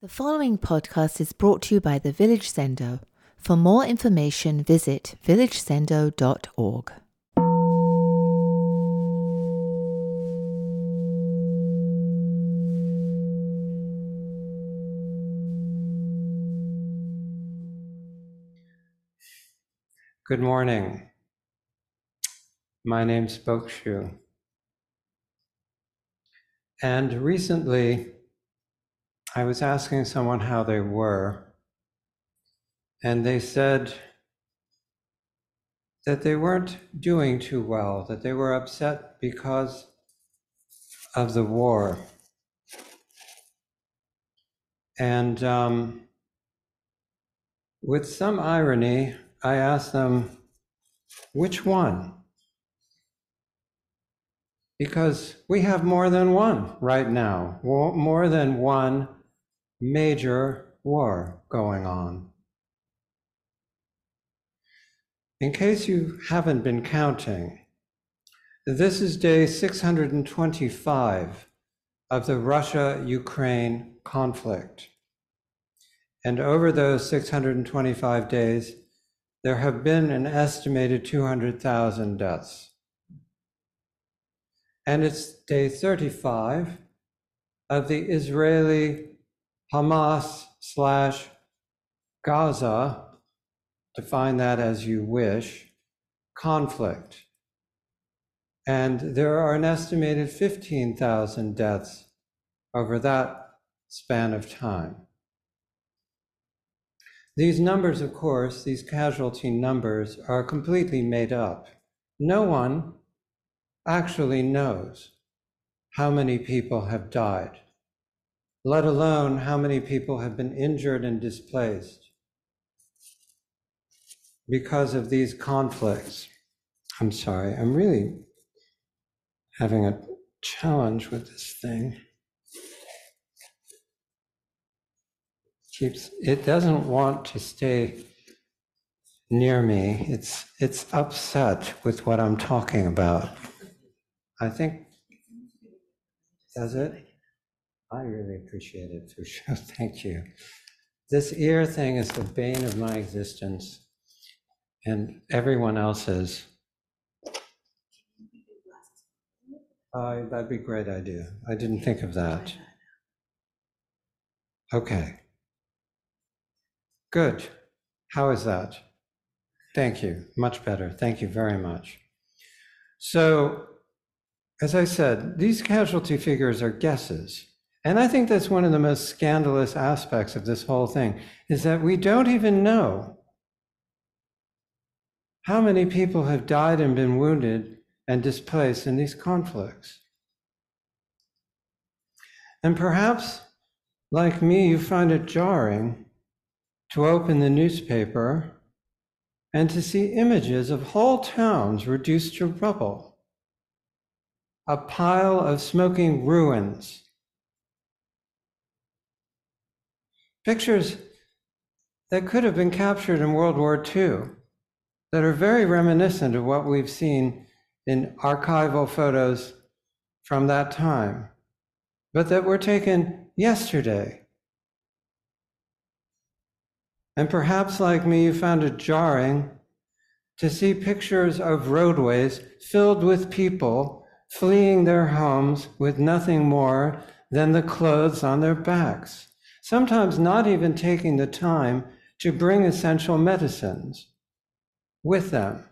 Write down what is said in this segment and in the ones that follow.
The following podcast is brought to you by the Village Zendo. For more information, visit villagezendo.org. Good morning. My name's Bokushu. And recently, I was asking someone how they were, and they said that they weren't doing too well, that they were upset because of the war. And um, with some irony, I asked them, which one? Because we have more than one right now, more than one major war going on. In case you haven't been counting, this is day 625 of the Russia Ukraine conflict. And over those 625 days, there have been an estimated 200,000 deaths. And it's day 35 of the Israeli Hamas slash Gaza, define that as you wish, conflict. And there are an estimated 15,000 deaths over that span of time. These numbers, of course, these casualty numbers are completely made up. No one actually knows how many people have died, let alone how many people have been injured and displaced because of these conflicts. I'm sorry, I'm really having a challenge with this thing. keeps it doesn't want to stay near me. It's it's upset with what I'm talking about. I think does it? I really appreciate it, Fusho. Thank you. This ear thing is the bane of my existence and everyone else's. Uh, that'd be a great idea. I didn't think of that. Okay. Good. How is that? Thank you. Much better. Thank you very much. So, as I said, these casualty figures are guesses. And I think that's one of the most scandalous aspects of this whole thing is that we don't even know how many people have died and been wounded and displaced in these conflicts. And perhaps, like me, you find it jarring to open the newspaper and to see images of whole towns reduced to rubble, a pile of smoking ruins. Pictures that could have been captured in World War II that are very reminiscent of what we've seen in archival photos from that time, but that were taken yesterday. And perhaps, like me, you found it jarring to see pictures of roadways filled with people fleeing their homes with nothing more than the clothes on their backs, sometimes not even taking the time to bring essential medicines with them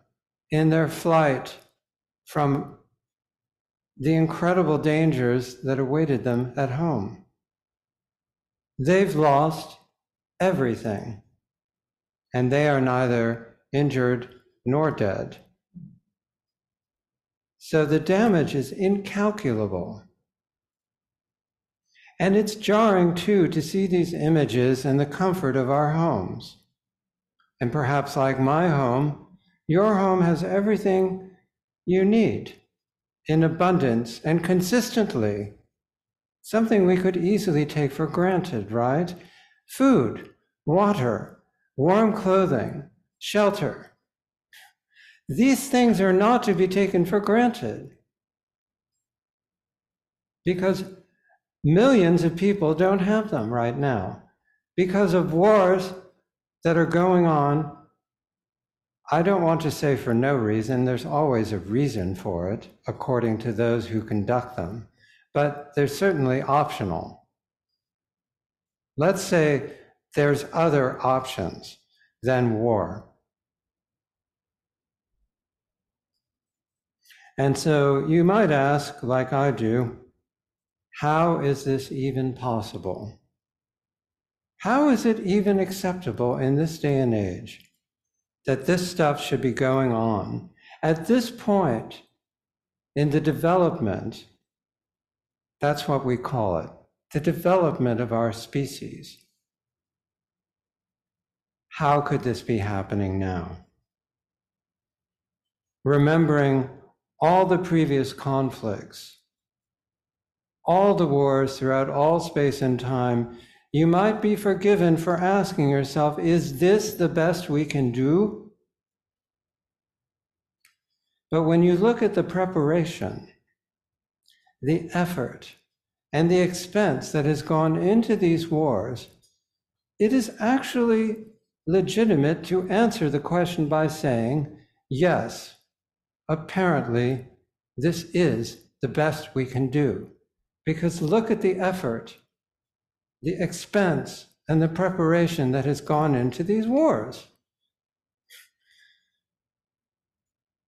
in their flight from the incredible dangers that awaited them at home. They've lost everything and they are neither injured nor dead. So the damage is incalculable. And it's jarring too to see these images in the comfort of our homes. And perhaps, like my home, your home has everything you need in abundance and consistently. Something we could easily take for granted, right? Food, water, warm clothing, shelter. These things are not to be taken for granted because Millions of people don't have them right now because of wars that are going on. I don't want to say for no reason, there's always a reason for it, according to those who conduct them, but they're certainly optional. Let's say there's other options than war. And so you might ask, like I do, how is this even possible? How is it even acceptable in this day and age that this stuff should be going on at this point in the development? That's what we call it the development of our species. How could this be happening now? Remembering all the previous conflicts, all the wars throughout all space and time, you might be forgiven for asking yourself, is this the best we can do? But when you look at the preparation, the effort, and the expense that has gone into these wars, it is actually legitimate to answer the question by saying, yes, apparently, this is the best we can do. Because look at the effort, the expense, and the preparation that has gone into these wars.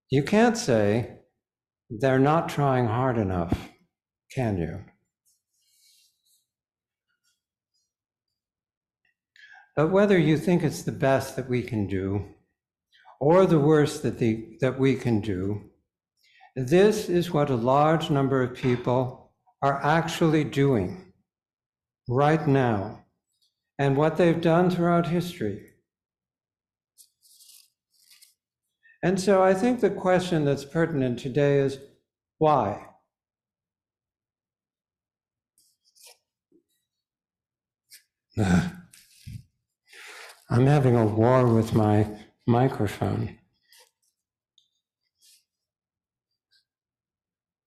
You can't say they're not trying hard enough, can you? But whether you think it's the best that we can do, or the worst that, the, that we can do. This is what a large number of people are actually doing right now, and what they've done throughout history. And so I think the question that's pertinent today is why? I'm having a war with my microphone.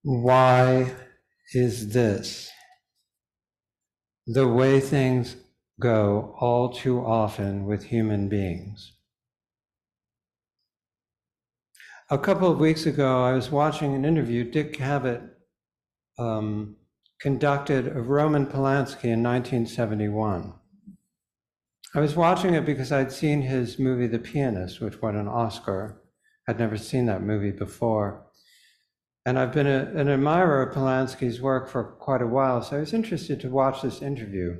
Why is this the way things go all too often with human beings? A couple of weeks ago, I was watching an interview Dick Cavett um, conducted of Roman Polanski in 1971. I was watching it because I'd seen his movie The Pianist, which won an Oscar. I'd never seen that movie before. And I've been a, an admirer of Polanski's work for quite a while, so I was interested to watch this interview.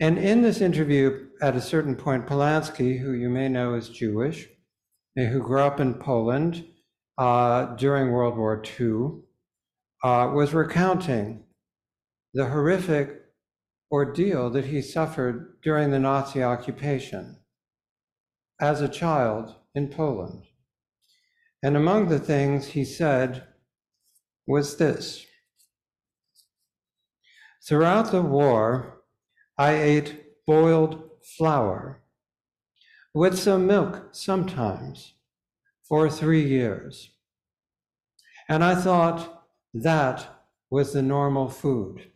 And in this interview, at a certain point, Polanski, who you may know is Jewish, who grew up in Poland uh, during World War II, uh, was recounting the horrific ordeal that he suffered during the Nazi occupation as a child in Poland. And among the things he said was this Throughout the war, I ate boiled flour with some milk sometimes for three years. And I thought that was the normal food.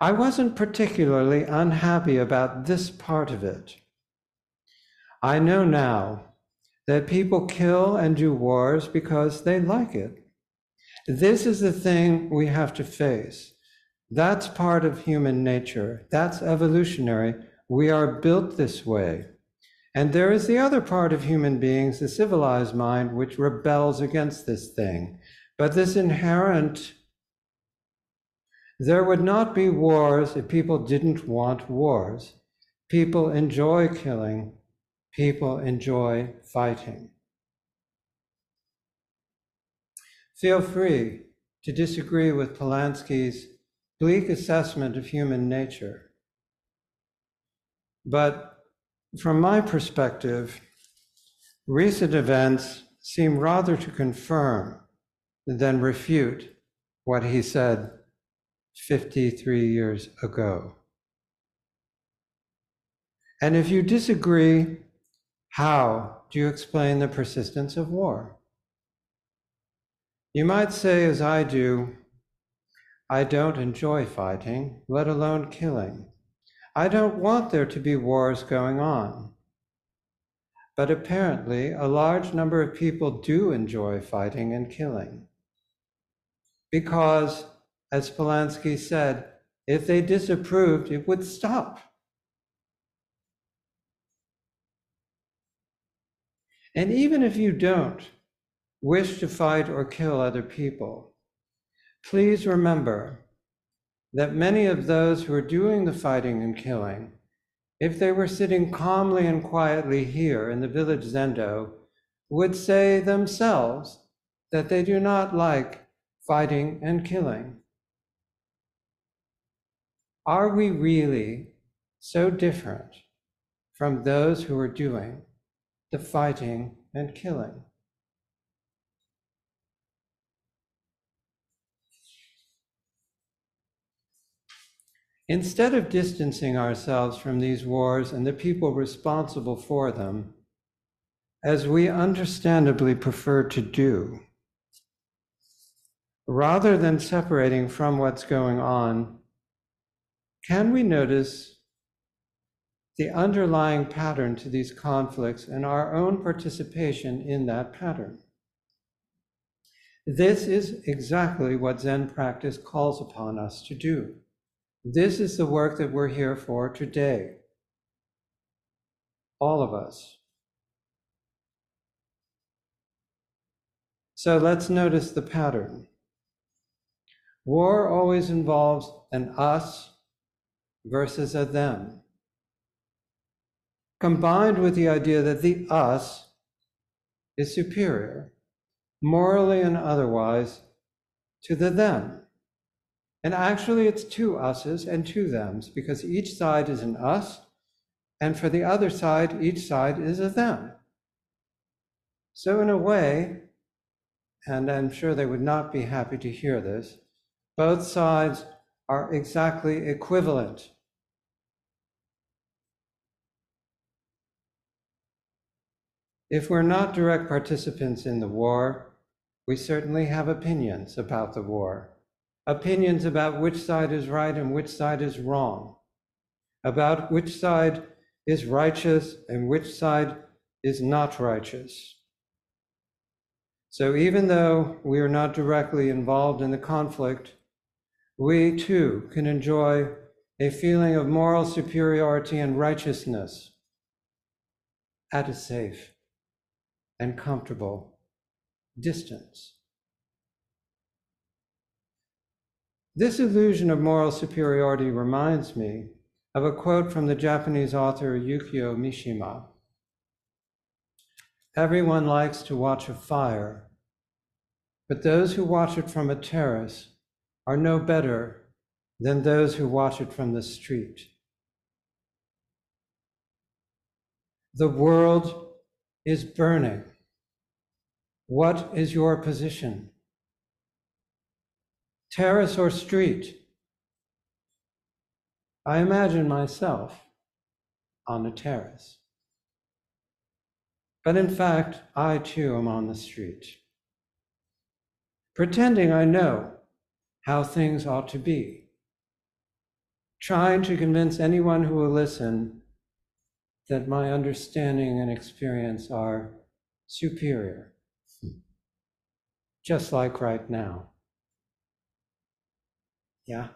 I wasn't particularly unhappy about this part of it. I know now that people kill and do wars because they like it. This is the thing we have to face. That's part of human nature. That's evolutionary. We are built this way. And there is the other part of human beings, the civilized mind, which rebels against this thing. But this inherent there would not be wars if people didn't want wars. People enjoy killing, people enjoy fighting. Feel free to disagree with Polanski's bleak assessment of human nature. But from my perspective, recent events seem rather to confirm than refute what he said 53 years ago. And if you disagree, how do you explain the persistence of war? You might say, as I do, I don't enjoy fighting, let alone killing. I don't want there to be wars going on. But apparently, a large number of people do enjoy fighting and killing. Because, as Polanski said, if they disapproved, it would stop. And even if you don't wish to fight or kill other people, please remember that many of those who are doing the fighting and killing, if they were sitting calmly and quietly here in the village Zendo, would say themselves that they do not like fighting and killing. Are we really so different from those who are doing the fighting and killing. Instead of distancing ourselves from these wars and the people responsible for them, as we understandably prefer to do, rather than separating from what's going on, can we notice the underlying pattern to these conflicts and our own participation in that pattern. This is exactly what Zen practice calls upon us to do. This is the work that we're here for today. All of us. So let's notice the pattern. War always involves an us versus a them combined with the idea that the us is superior, morally and otherwise, to the them. And actually, it's two us's and two thems because each side is an us, and for the other side, each side is a them. So, in a way, and I'm sure they would not be happy to hear this, both sides are exactly equivalent If we're not direct participants in the war, we certainly have opinions about the war, opinions about which side is right and which side is wrong, about which side is righteous and which side is not righteous. So even though we are not directly involved in the conflict, we too can enjoy a feeling of moral superiority and righteousness. At a safe and comfortable distance. This illusion of moral superiority reminds me of a quote from the Japanese author Yukio Mishima. Everyone likes to watch a fire, but those who watch it from a terrace are no better than those who watch it from the street. The world is burning. What is your position? Terrace or street? I imagine myself on a terrace. But in fact, I too am on the street, pretending I know how things ought to be, trying to convince anyone who will listen that my understanding and experience are superior, just like right now. Yeah?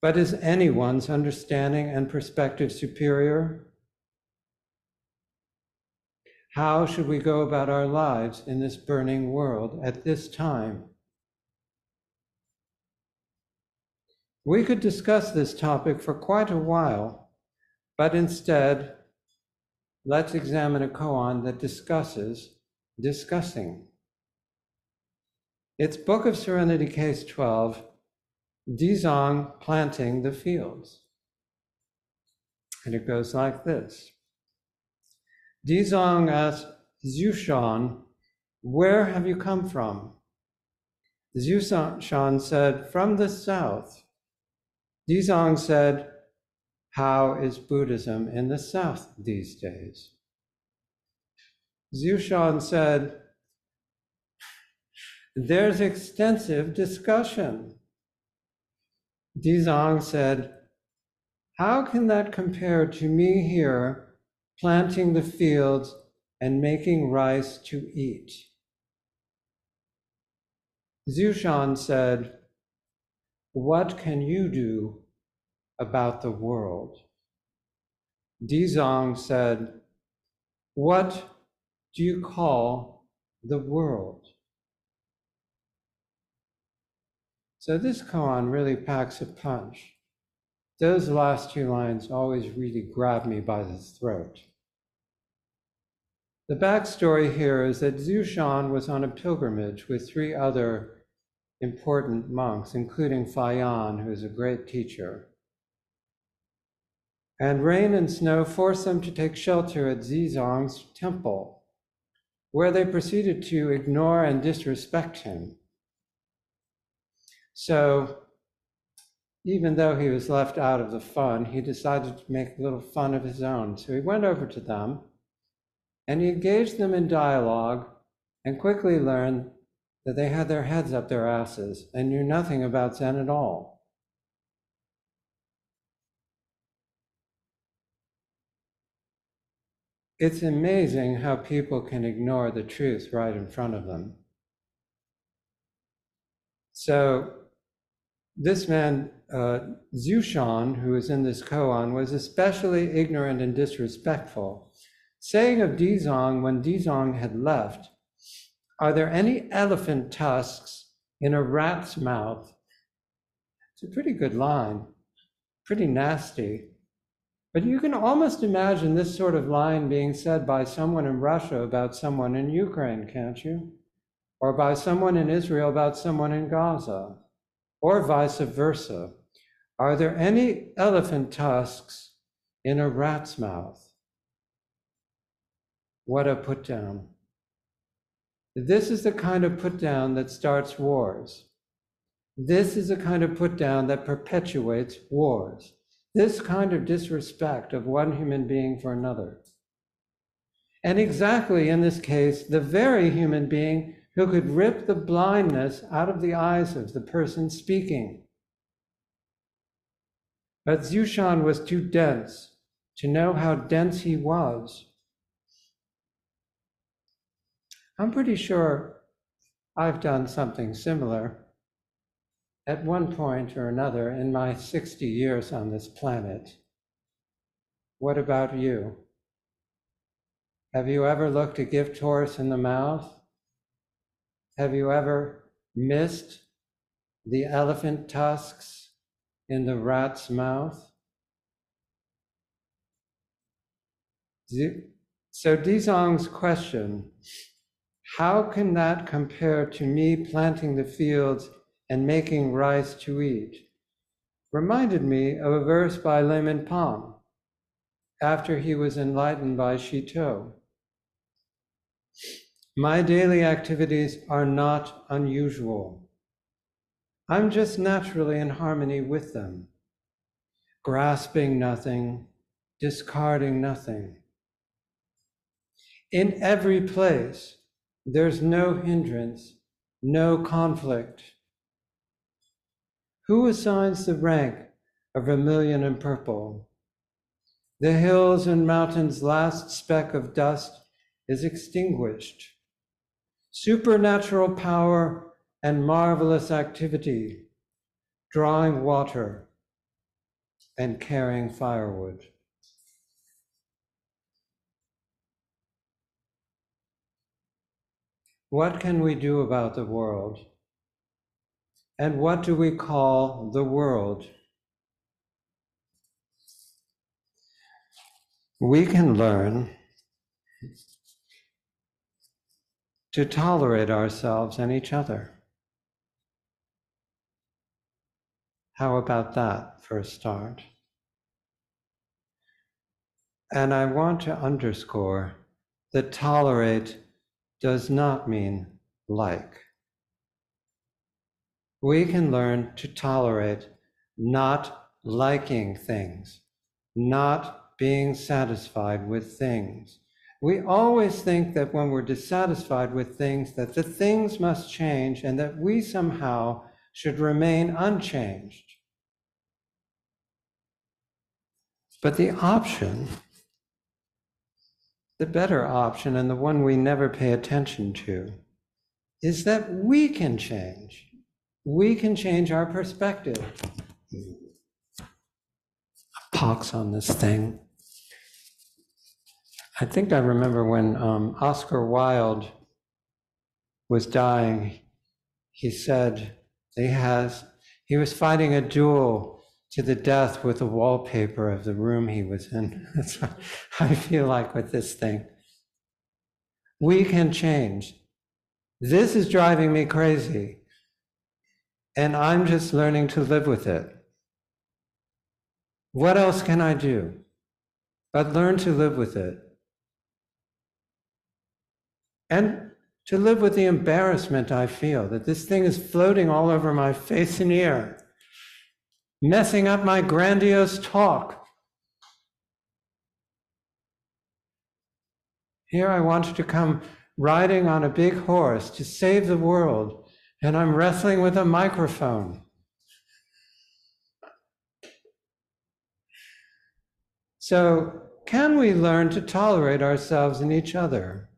But is anyone's understanding and perspective superior? How should we go about our lives in this burning world at this time? We could discuss this topic for quite a while but instead, let's examine a koan that discusses discussing. It's Book of Serenity, Case 12, Dizang planting the fields. And it goes like this Dizang asks Zushan, Where have you come from? Zushan said, From the south. Dizang said, how is Buddhism in the South these days? Zushan said, there's extensive discussion. Dizang said, How can that compare to me here planting the fields and making rice to eat? Zushan said, What can you do about the world? Dizang said, What do you call the world? So this koan really packs a punch. Those last two lines always really grab me by the throat. The backstory here is that Zushan was on a pilgrimage with three other important monks, including Fayan, who is a great teacher. And rain and snow forced them to take shelter at Dizang's temple, where they proceeded to ignore and disrespect him. So, even though he was left out of the fun, he decided to make a little fun of his own. So he went over to them and he engaged them in dialogue and quickly learned that they had their heads up their asses and knew nothing about Zen at all. It's amazing how people can ignore the truth right in front of them. So this man, uh, Zushan, who is in this koan, was especially ignorant and disrespectful, saying of Dizang when Dizang had left, Are there any elephant tusks in a rat's mouth? It's a pretty good line, pretty nasty. But you can almost imagine this sort of line being said by someone in Russia about someone in Ukraine, can't you? Or by someone in Israel about someone in Gaza or vice versa. Are there any elephant tusks in a rat's mouth? What a put down. This is the kind of put down that starts wars. This is the kind of put down that perpetuates wars. This kind of disrespect of one human being for another. And exactly in this case, the very human being who could rip the blindness out of the eyes of the person speaking. But Zushan was too dense to know how dense he was. I'm pretty sure I've done something similar at one point or another in my 60 years on this planet. What about you? Have you ever looked a gift horse in the mouth? Have you ever missed the elephant tusks in the rat's mouth? So Dizang's question, how can that compare to me planting the fields and making rice to eat? Reminded me of a verse by Layman Pang after he was enlightened by Shitou. My daily activities are not unusual. I'm just naturally in harmony with them, grasping nothing, discarding nothing. In every place, there's no hindrance, no conflict. Who assigns the rank of vermilion and purple? The hills and mountains' last speck of dust is extinguished supernatural power and marvelous activity, drawing water and carrying firewood. What can we do about the world? And what do we call the world? We can learn to tolerate ourselves and each other. How about that for a start? And I want to underscore that tolerate does not mean like. We can learn to tolerate not liking things, not being satisfied with things, We always think that when we're dissatisfied with things, that the things must change and that we somehow should remain unchanged. But the option, the better option, and the one we never pay attention to, is that we can change. We can change our perspective. Pox on this thing. I think I remember when um, Oscar Wilde was dying, he said he has he was fighting a duel to the death with the wallpaper of the room he was in. That's what I feel like with this thing. We can change. This is driving me crazy. And I'm just learning to live with it. What else can I do but learn to live with it? And to live with the embarrassment I feel that this thing is floating all over my face and ear, messing up my grandiose talk. Here I wanted to come riding on a big horse to save the world, and I'm wrestling with a microphone. So, can we learn to tolerate ourselves and each other?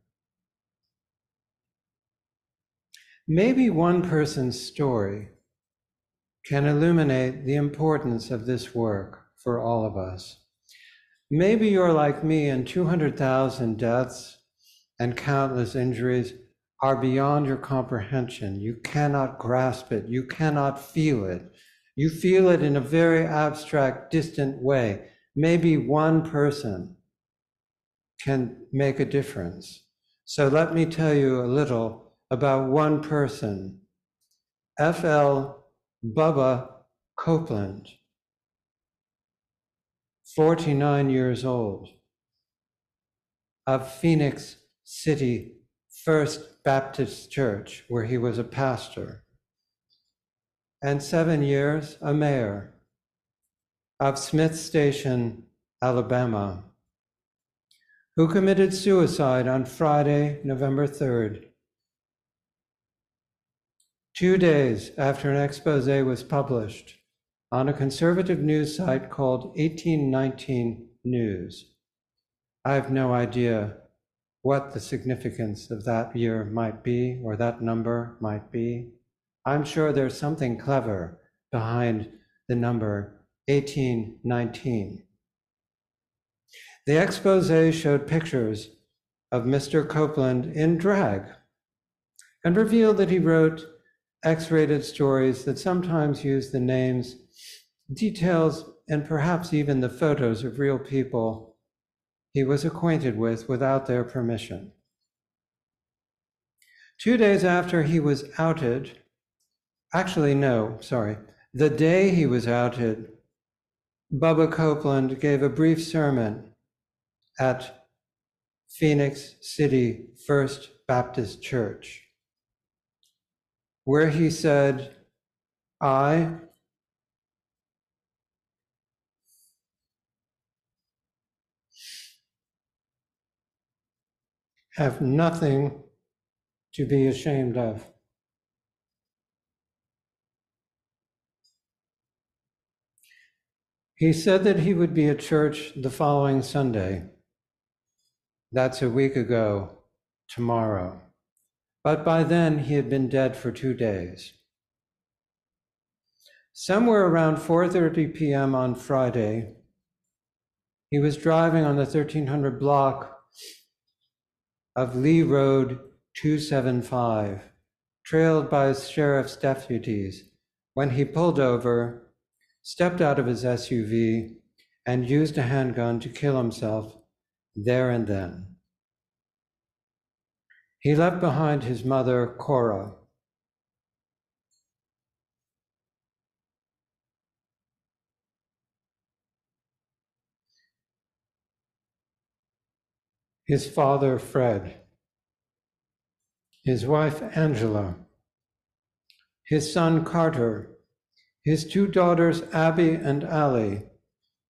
Maybe one person's story can illuminate the importance of this work for all of us. Maybe you're like me, and 200,000 deaths and countless injuries are beyond your comprehension. You cannot grasp it, you cannot feel it. You feel it in a very abstract, distant way maybe one person can make a difference. So let me tell you a little about one person, F.L. Bubba Copeland, 49 years old, of Phenix City First Baptist Church, where he was a pastor, and seven years a mayor of Smith Station, Alabama, who committed suicide on Friday, November 3rd. Two days after an expose was published on a conservative news site called 1819 News. I have no idea what the significance of that year might be or that number might be. I'm sure there's something clever behind the number 1819. The expose showed pictures of Mr. Copeland in drag and revealed that he wrote X rated stories that sometimes used the names, details, and perhaps even the photos of real people he was acquainted with without their permission. Two days after he was outed, actually, no, sorry, the day he was outed, Bubba Copeland gave a brief sermon at Phenix City First Baptist Church, where he said, I, have nothing to be ashamed of. He said that he would be at church the following Sunday. That's a week ago, tomorrow. But by then, he had been dead for two days. Somewhere around 4:30 p.m. on Friday, he was driving on the 1300 block of Lee Road 275, trailed by sheriff's deputies, when he pulled over stepped out of his SUV, and used a handgun to kill himself there and then. He left behind his mother, Cora. His father, Fred. His wife, Angela. His son, Carter his two daughters, Abby and Allie,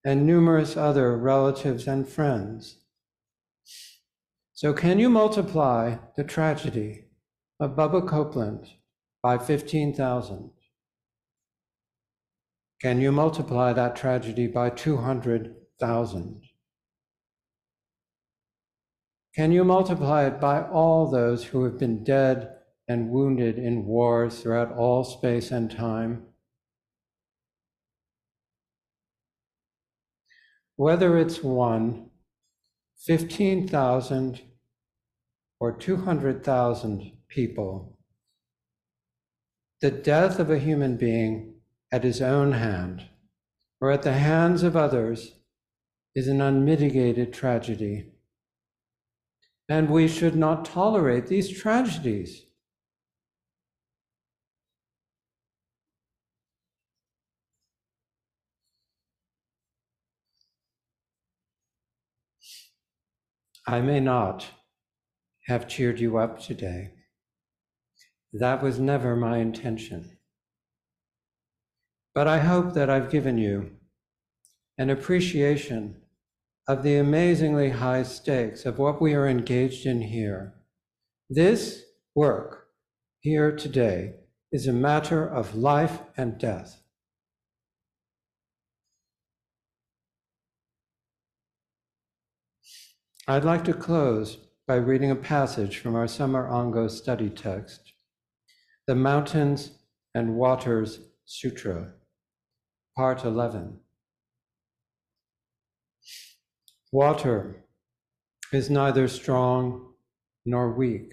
and numerous other relatives and friends. So, can you multiply the tragedy of Bubba Copeland by 15,000? Can you multiply that tragedy by 200,000? Can you multiply it by all those who have been dead and wounded in wars throughout all space and time? Whether it's one, 15,000, or 200,000 people, the death of a human being at his own hand or at the hands of others is an unmitigated tragedy. And we should not tolerate these tragedies. I may not have cheered you up today. That was never my intention. But I hope that I've given you an appreciation of the amazingly high stakes of what we are engaged in here. This work here today is a matter of life and death. I'd like to close by reading a passage from our Summer Ango study text, The Mountains and Waters Sutra, Part 11. Water is neither strong nor weak,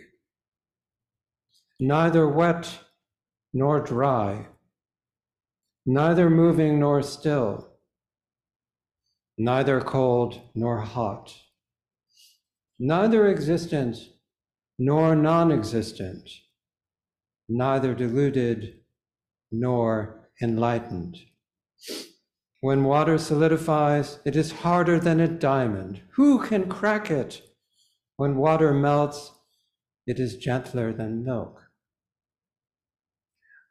neither wet nor dry, neither moving nor still, neither cold nor hot, neither existent nor non existent, neither deluded nor enlightened. When water solidifies, it is harder than a diamond. Who can crack it? When water melts, it is gentler than milk.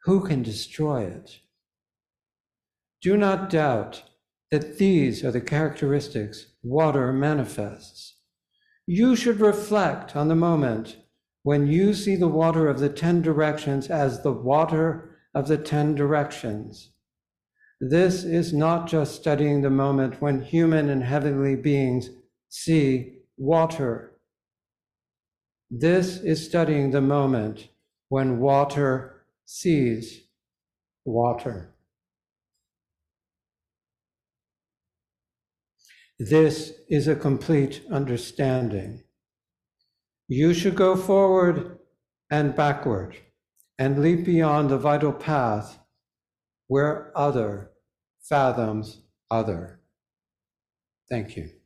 Who can destroy it? Do not doubt that these are the characteristics water manifests. You should reflect on the moment when you see the water of the ten directions as the water of the ten directions this is not just studying the moment when human and heavenly beings see water. This is studying the moment when water sees water. This is a complete understanding. You should go forward and backward and leap beyond the vital path where other fathoms other. Thank you.